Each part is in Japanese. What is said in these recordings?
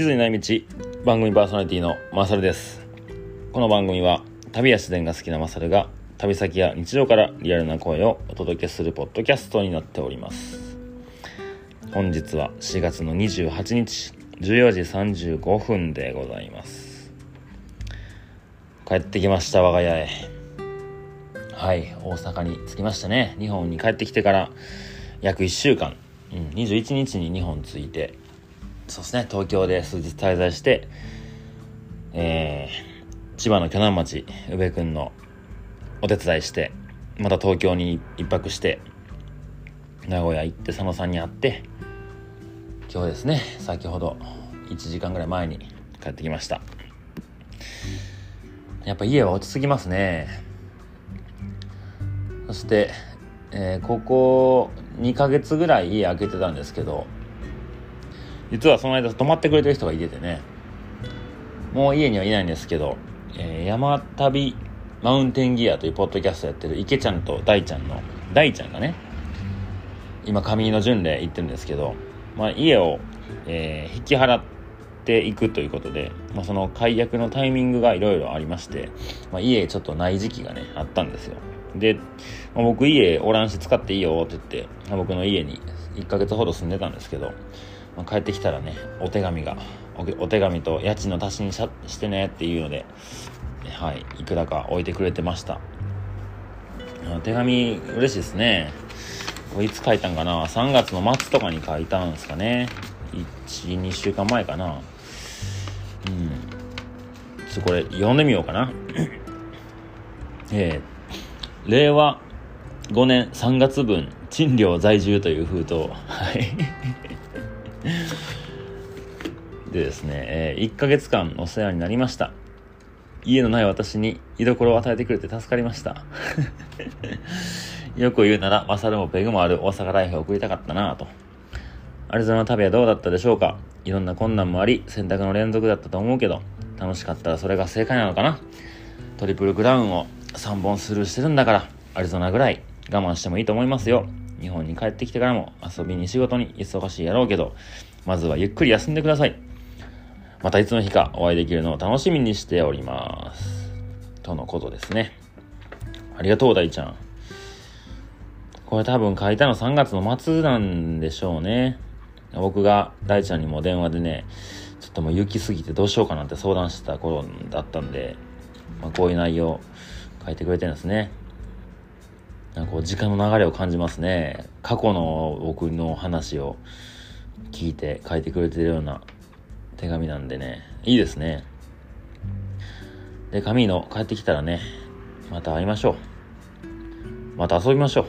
地図にない道番組パーソナリティのマサルです。この番組は旅や自然が好きなマサルが旅先や日常からリアルな声をお届けするポッドキャストになっております。本日は4月の28日14時35分でございます。帰ってきました我が家へ。はい大阪に着きましたね。日本に帰ってきてから約1週間、うん、21日に日本着いてそうですね。東京で数日滞在してえー、千葉の鋸南町宇部君のお手伝いしてまた東京に一泊して名古屋行って佐野さんに会って今日ですね。先ほど1時間ぐらい前に帰ってきました。やっぱ家は落ち着きますね。そして、えー、ここ2ヶ月ぐらい家開けてたんですけど実はその間泊まってくれてる人がいててね。もう家にはいないんですけど、えー、山旅マウンテンギアというポッドキャストやってる池ちゃんと大ちゃんの大ちゃんがね今上の巡礼行ってるんですけど、まあ、家を、えー、引き払っていくということで、まあ、その解約のタイミングがいろいろありまして、まあ、家ちょっとない時期がねあったんですよ。で、まあ、僕家おらんし使っていいよって言って、まあ、僕の家に1ヶ月ほど住んでたんですけどまあ、帰ってきたらねお手紙がお手紙と家賃の足しにしてねっていうのではいいくらか置いてくれてました。手紙嬉しいですね。いつ書いたんかな？3月の末とかに書いたんですかね。12週間前かな。うん。ちょっとこれ読んでみようかな。えー、令和5年3月分賃料在住という封筒。はい。でですね、えー、1ヶ月間お世話になりました。家のない私に居所を与えてくれて助かりました。よく言うなら、マサルもペグもある大阪ライフを送りたかったなぁと。アリゾナ旅はどうだったでしょうか？いろんな困難もあり、選択の連続だったと思うけど、楽しかったらそれが正解なのかな？トリプルクラウンを3本スルーしてるんだから、アリゾナぐらい我慢してもいいと思いますよ。日本に帰ってきてからも遊びに仕事に忙しいやろうけど、まずはゆっくり休んでください。またいつの日かお会いできるのを楽しみにしております。とのことですね。ありがとう、大ちゃん。これ多分書いたの3月の末なんでしょうね。僕が大ちゃんにも電話でね、ちょっともう雪すぎてどうしようかなって相談してた頃だったんで、まあ、こういう内容書いてくれてるんですね。なんかこう時間の流れを感じますね。過去の僕の話を聞いて書いてくれてるような手紙なんでね、いいですね。で、神の帰ってきたらね、また会いましょう。また遊びましょ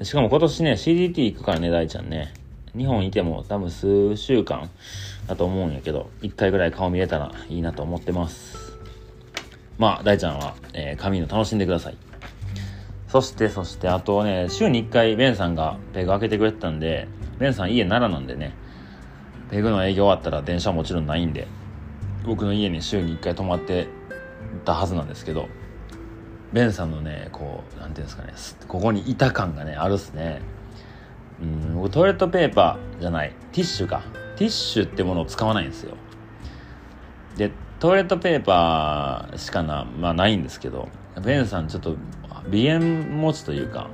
う。しかも今年ね、CDT 行くからね、大ちゃんね。日本いても多分数週間だと思うんやけど、一回ぐらい顔見れたらいいなと思ってます。まあ、大ちゃんは、えー、神の楽しんでください。そして、そして、あとね、週に1回、ベンさんがペグ開けてくれてたんで、ベンさん家奈良なんでね、ペグの営業終わったら電車はもちろんないんで、僕の家に週に1回泊まってたはずなんですけど、ベンさんのね、こう、なんていうんですかね、ここにいた感がね、あるっすね。うん、僕トイレットペーパーじゃない、ティッシュか。ティッシュってものを使わないんですよ。で、トイレットペーパーしかな、まあないんですけど、ベンさんちょっと鼻炎持ちというか、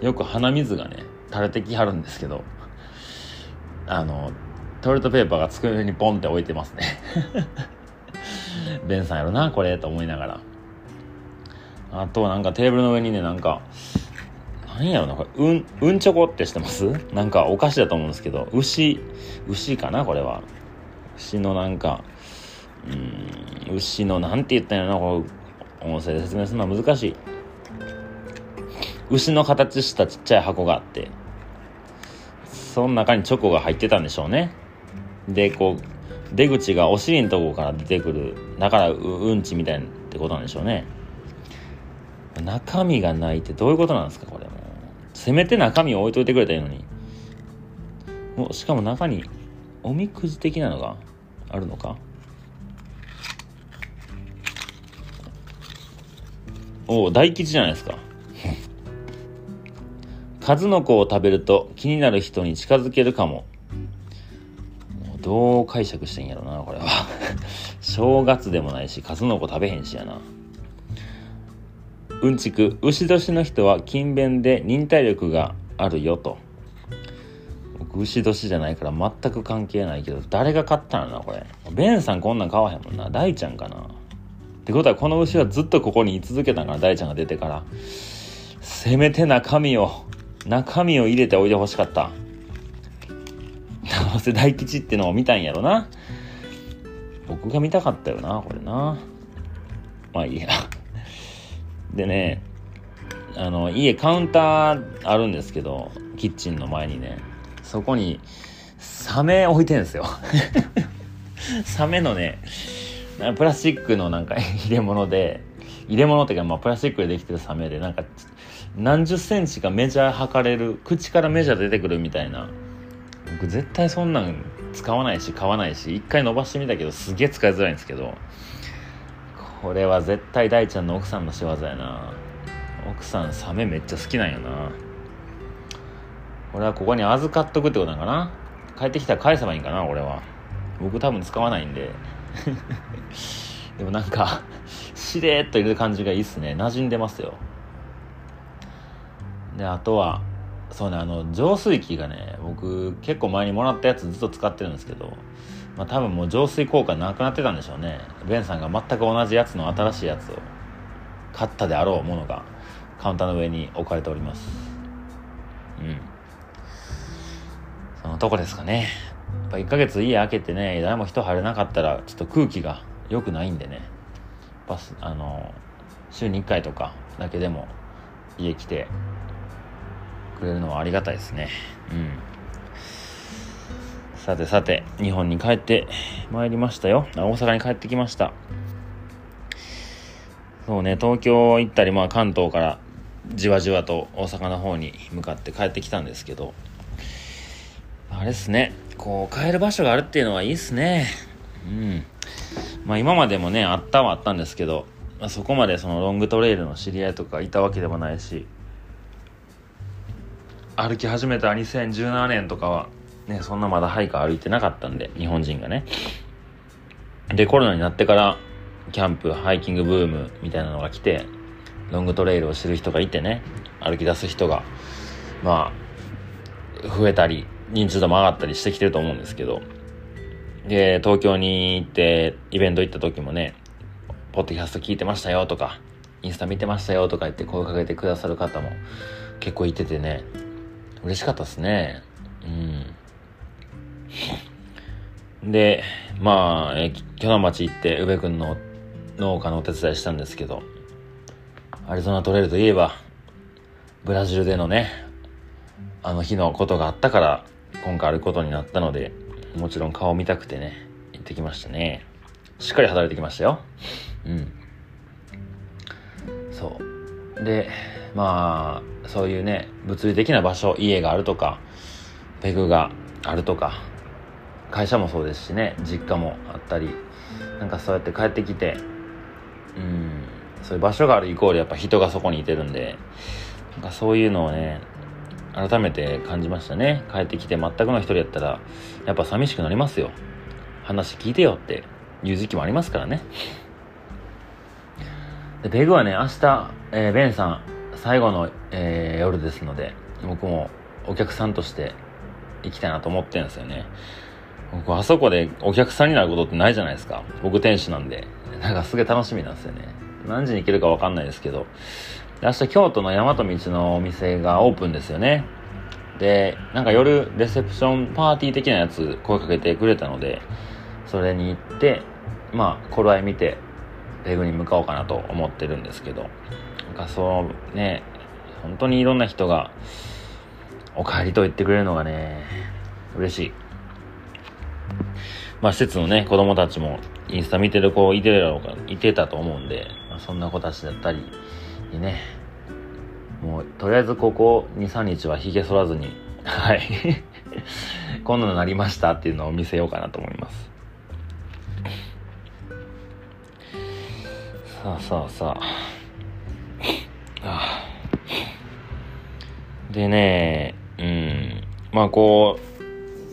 よく鼻水がね、垂れてきはるんですけど、あの、トイレットペーパーが机にポンって置いてますね ベンさんやろな、これ、と思いながら。あとなんかテーブルの上にね、なんか、何やろな、これ、うん、うんちょこってしてます？なんかお菓子だと思うんですけど、牛、牛かな、これは。牛のなんか、うん、牛の、なんて言ったんやろな、こう、音声で説明するのは難しい。牛の形したちっちゃい箱があって、その中にチョコが入ってたんでしょうね。で、こう、出口がお尻のとこから出てくる、だからうんちみたいなってことなんでしょうね。中身がないってどういうことなんですか、これも。せめて中身を置いといてくれたらいいのに。もしかも中におみくじ的なのがあるのかお大吉じゃないですか数の子を食べると気になる人に近づけるかも。どう解釈してんやろなこれは。正月でもないし数の子食べへんしやな。うんちく牛年の人は勤勉で忍耐力があるよと。僕牛年じゃないから全く関係ないけど誰が買ったのなこれ。ベンさんこんなん買わへんもんな。大ちゃんかな。ってことはこの牛はずっとここに居続けたかな大ちゃんが出てから。せめて中身を中身を入れておいてほしかった。どうせ大吉ってのを見たんやろな。僕が見たかったよなこれな。まあいいや。でねあの家カウンターあるんですけどキッチンの前にねそこにサメ置いてんですよ。サメのねプラスチックのなんか入れ物で入れ物っていうかまあプラスチックでできてるサメでなんか何十センチかメジャー測れる口からメジャー出てくるみたいな。僕絶対そんなん使わないし買わないし一回伸ばしてみたけどすげえ使いづらいんですけど。これは絶対大ちゃんの奥さんの仕業やな。奥さんサメめっちゃ好きなんやな。俺はここに預かっとくってことなんかな。帰ってきたら返せばいいんかな俺は。僕多分使わないんで。でもなんかしれーっといる感じがいいっすね。馴染んでますよ。であとはそうねあの浄水器がね僕結構前にもらったやつずっと使ってるんですけどまあ多分もう浄水効果なくなってたんでしょうね。ベンさんが全く同じやつの新しいやつを買ったであろうものがカウンターの上に置かれております。うん。そのとこですかね。やっぱ1ヶ月家開けてね誰も人入れなかったらちょっと空気が良くないんでね。バスあの週に1回とかだけでも家来てくれるのはありがたいですね。うん。さてさて日本に帰ってまいりましたよ。大阪に帰ってきました。そうね東京行ったりまあ関東からじわじわと大阪の方に向かって帰ってきたんですけどあれっすね。こう帰る場所があるっていうのはいいっすね。うん。まあ今までもねあったはあったんですけど、まあ、そこまでそのロングトレイルの知り合いとかいたわけでもないし歩き始めた2017年とかはねそんなまだハイカー歩いてなかったんで日本人がね。でコロナになってからキャンプハイキングブームみたいなのが来てロングトレイルを知る人がいてね歩き出す人がまあ増えたり認知度も上がったりしてきてると思うんですけど。で東京に行ってイベント行った時もねポッドキャスト聞いてましたよとかインスタ見てましたよとか言って声かけてくださる方も結構いててね。嬉しかったですね。うん。でまあえ鋸南町行って宇部君の農家のお手伝いしたんですけどアリゾナトレイルといえばブラジルでのねあの日のことがあったから今回歩くことになったのでもちろん顔見たくてね行ってきましたね。しっかり働いてきましたよ。うん。そう。でまあそういうね物理的な場所家があるとかペグがあるとか会社もそうですしね実家もあったりなんかそうやって帰ってきてうんそういう場所があるイコールやっぱ人がそこにいてるんでなんかそういうのをね改めて感じましたね。帰ってきて全くの一人やったらやっぱ寂しくなりますよ。話聞いてよっていう時期もありますからね。でペグはね明日、えー、ベンさん最後の、えー、夜ですので僕もお客さんとして行きたいなと思ってるんですよね。僕あそこでお客さんになることってないじゃないですか。僕店主なんで。なんかすげえ楽しみなんですよね。何時に行けるか分かんないですけど。明日京都の大和道のお店がオープンですよね。でなんか夜レセプションパーティー的なやつ声かけてくれたのでそれに行ってまあ頃合い見てペグに向かおうかなと思ってるんですけど。かそうね本当にいろんな人がお帰りと言ってくれるのがね嬉しい。まあ施設のね子供たちもインスタ見てる子いてるだろうかいてたと思うんで、まあ、そんな子たちだったりにねもうとりあえずここ23日はひげ剃らずに はい。こんなのなりましたっていうのを見せようかなと思います。さあさあさあ。でねうんまあこ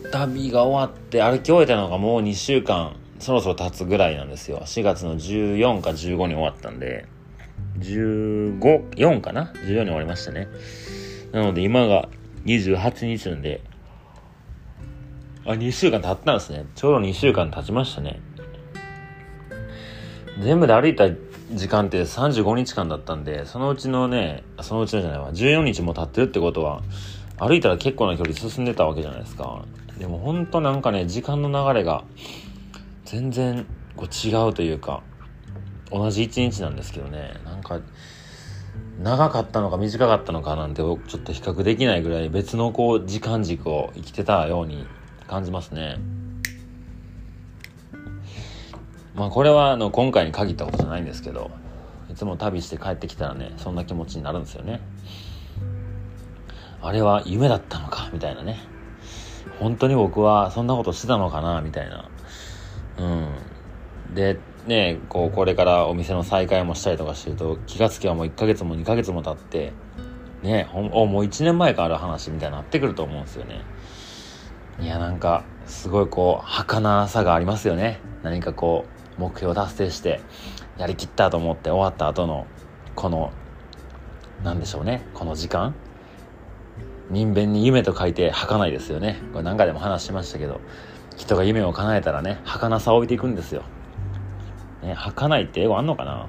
う旅が終わって歩き終えたのがもう2週間そろそろ経つぐらいなんですよ。4月の14か15に終わったんで、15、4かな ?14 に終わりましたね。なので今が28日なんで、あ、2週間経ったんですね。ちょうど2週間経ちましたね。全部で歩いた時間って35日間だったんで、そのうちのね、そのうちのじゃないわ、14日も経ってるってことは、歩いたら結構な距離進んでたわけじゃないですか。でも本当なんかね、時間の流れが全然こう違うというか、同じ一日なんですけどね、なんか、長かったのか短かったのかなんてちょっと比較できないぐらい別のこう時間軸を生きてたように感じますね。まあこれはあの今回に限ったことじゃないんですけど、いつも旅して帰ってきたらね、そんな気持ちになるんですよね。あれは夢だったのかみたいなね。本当に僕はそんなことしてたのかなみたいな。うん。で、ね、こう、これからお店の再開もしたりとかしてると、気がつきはもう1ヶ月も2ヶ月も経って、ね、ほん、お、もう1年前からある話みたいになってくると思うんですよね。いや、なんか、すごいこう、儚さがありますよね。何かこう、目標達成して、やりきったと思って終わった後の、この、なんでしょうね、この時間人弁に夢と書いて儚いですよね。これ何回でも話しましたけど、人が夢を叶えたらね、儚さを置いていくんですよ。ね、儚いって英語あんのかな？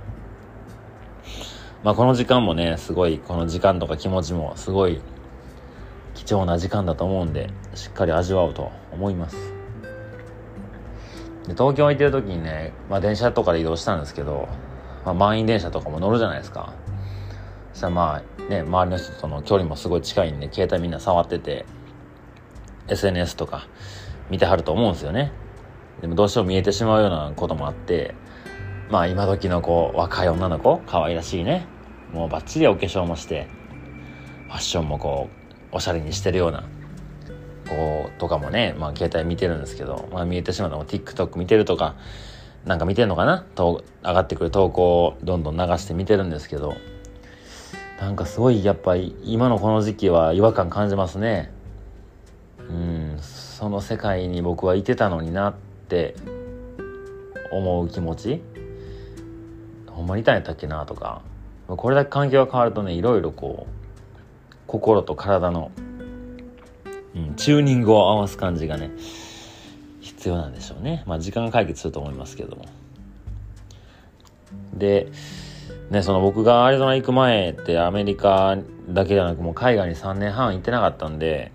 まあこの時間もね、すごい、この時間とか気持ちもすごい貴重な時間だと思うんで、しっかり味わおうと思います。で東京行ってる時にね、まあ電車とかで移動したんですけど、まあ満員電車とかも乗るじゃないですか。そしたらまあね、周りの人との距離もすごい近いんで、携帯みんな触ってて、SNS とか見てはると思うんですよね。でもどうしても見えてしまうようなこともあって、まあ今時のこう若い女の子、可愛らしいね、もうバッチリお化粧もして、ファッションもこう、おしゃれにしてるような、こう、とかもね、まあ携帯見てるんですけど、まあ見えてしまうのも TikTok 見てるとか、なんか見てんのかな？と上がってくる投稿をどんどん流して見てるんですけど、なんかすごいやっぱり今のこの時期は違和感感じますね。うん、その世界に僕はいてたのになって思う気持ち？ほんまにいたんやったっけな？とか。これだけ環境が変わるとねいろいろこう心と体の、うん、チューニングを合わす感じがね必要なんでしょうねまあ時間が解決すると思いますけどもでね、その僕がアリゾナ行く前ってアメリカだけじゃなくもう海外に3年半行ってなかったんで、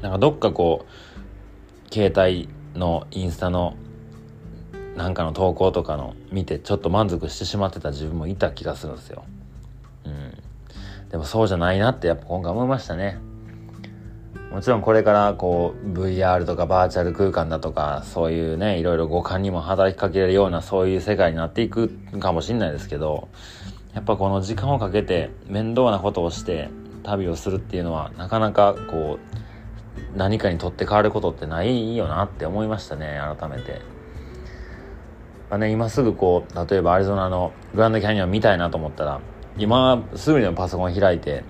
なんかどっかこう、携帯のインスタのなんかの投稿とかの見てちょっと満足してしまってた自分もいた気がするんですよ。うん。でもそうじゃないなってやっぱ今回思いましたね。もちろんこれからこう VR とかバーチャル空間だとかそういうねいろいろ五感にも働きかけれるようなそういう世界になっていくかもしれないですけどやっぱこの時間をかけて面倒なことをして旅をするっていうのはなかなかこう何かにとって変わることってないよなって思いましたね改めて。まあね、今すぐこう例えばアリゾナのグランドキャニオン見たいなと思ったら今すぐにでもパソコン開いて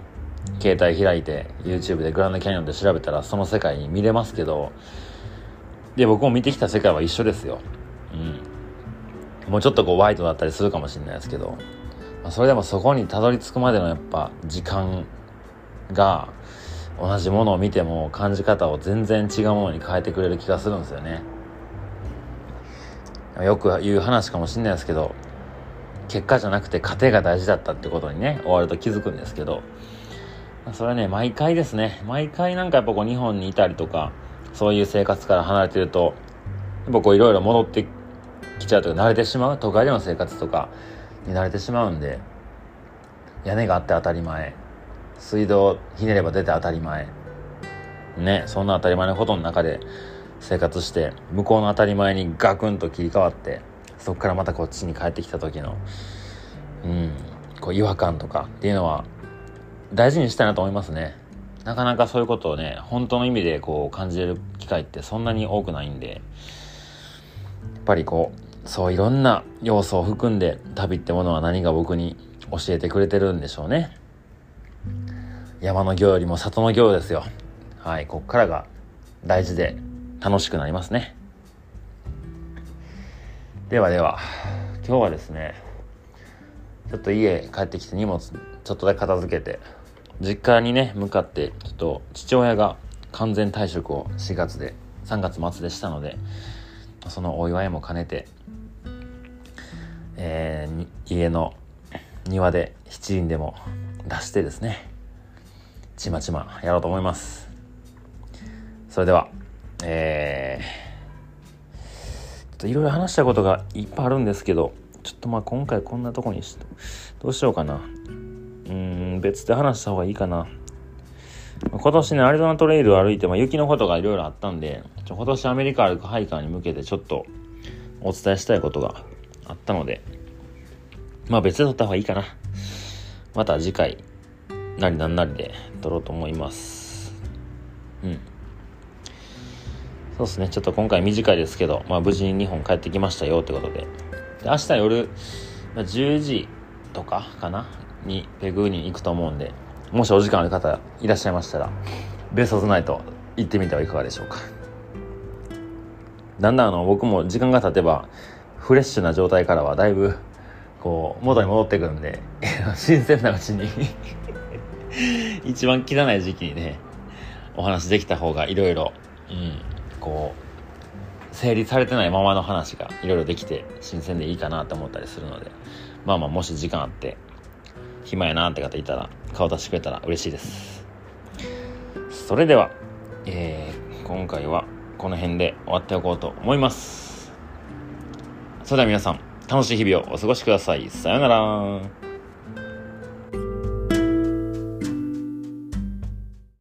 携帯開いて YouTube でグランドキャニオンで調べたらその世界に見れますけどで僕も見てきた世界は一緒ですよ。うん。もうちょっとこうワイドだったりするかもしれないですけど、まあ、それでもそこにたどり着くまでのやっぱ時間が同じものを見ても感じ方を全然違うものに変えてくれる気がするんですよね。よく言う話かもしれないですけど結果じゃなくて過程が大事だったってことにね終わると気づくんですけどそれはね、毎回ですね。毎回なんかやっぱこう日本にいたりとか、そういう生活から離れてると、やっぱこういろいろ戻ってきちゃうとか慣れてしまう。都会での生活とかに慣れてしまうんで、屋根があって当たり前。水道ひねれば出て当たり前。ね、そんな当たり前のことの中で生活して、向こうの当たり前にガクンと切り替わって、そこからまたこっちに帰ってきた時の、うん、こう違和感とかっていうのは大事にしたいなと思いますね。なかなかそういうことをね、本当の意味でこう感じる機会ってそんなに多くないんで、やっぱりこう、そういろんな要素を含んで旅ってものは何が僕に教えてくれてるんでしょうね。山の行よりも里の行ですよ。はい、こっからが大事で楽しくなりますね。ではでは、今日はですね、ちょっと家帰ってきて荷物ちょっとだけ片付けて、実家にね、向かって、ちょっと父親が完全退職を4月で、3月末でしたので、そのお祝いも兼ねて、えー、家の庭で七輪でも出してですね、ちまちまやろうと思います。それでは、えー、ちょっといろいろ話したことがいっぱいあるんですけど、ちょっとまあ今回こんなとこにしどうしようかな。うん、別で話した方がいいかな。今年ね、アリゾナトレイルを歩いて、まあ、雪のことがいろいろあったんで、今年アメリカ歩くハイカーに向けてちょっとお伝えしたいことがあったので、まあ別で撮った方がいいかな。また次回、なりなんなりで撮ろうと思います。うん。そうですね、ちょっと今回短いですけど、まあ無事に日本帰ってきましたよってことで。で明日夜、まあ、10時とかかなにペグに行くと思うんで、もしお時間ある方いらっしゃいましたら、ベスオズナイト行ってみてはいかがでしょうか。だんだんあの僕も時間が経てば、フレッシュな状態からはだいぶ、こう、元に戻ってくるんで、新鮮なうちに 一番汚い時期にね、お話できた方がいろいろ、うん、こう、整理されてないままの話がいろいろできて新鮮でいいかなと思ったりするので、まあまあもし時間あって暇やなって方いたら顔出してくれたら嬉しいです。それでは、えー、今回はこの辺で終わっておこうと思います。それでは皆さん、楽しい日々をお過ごしください。さようなら。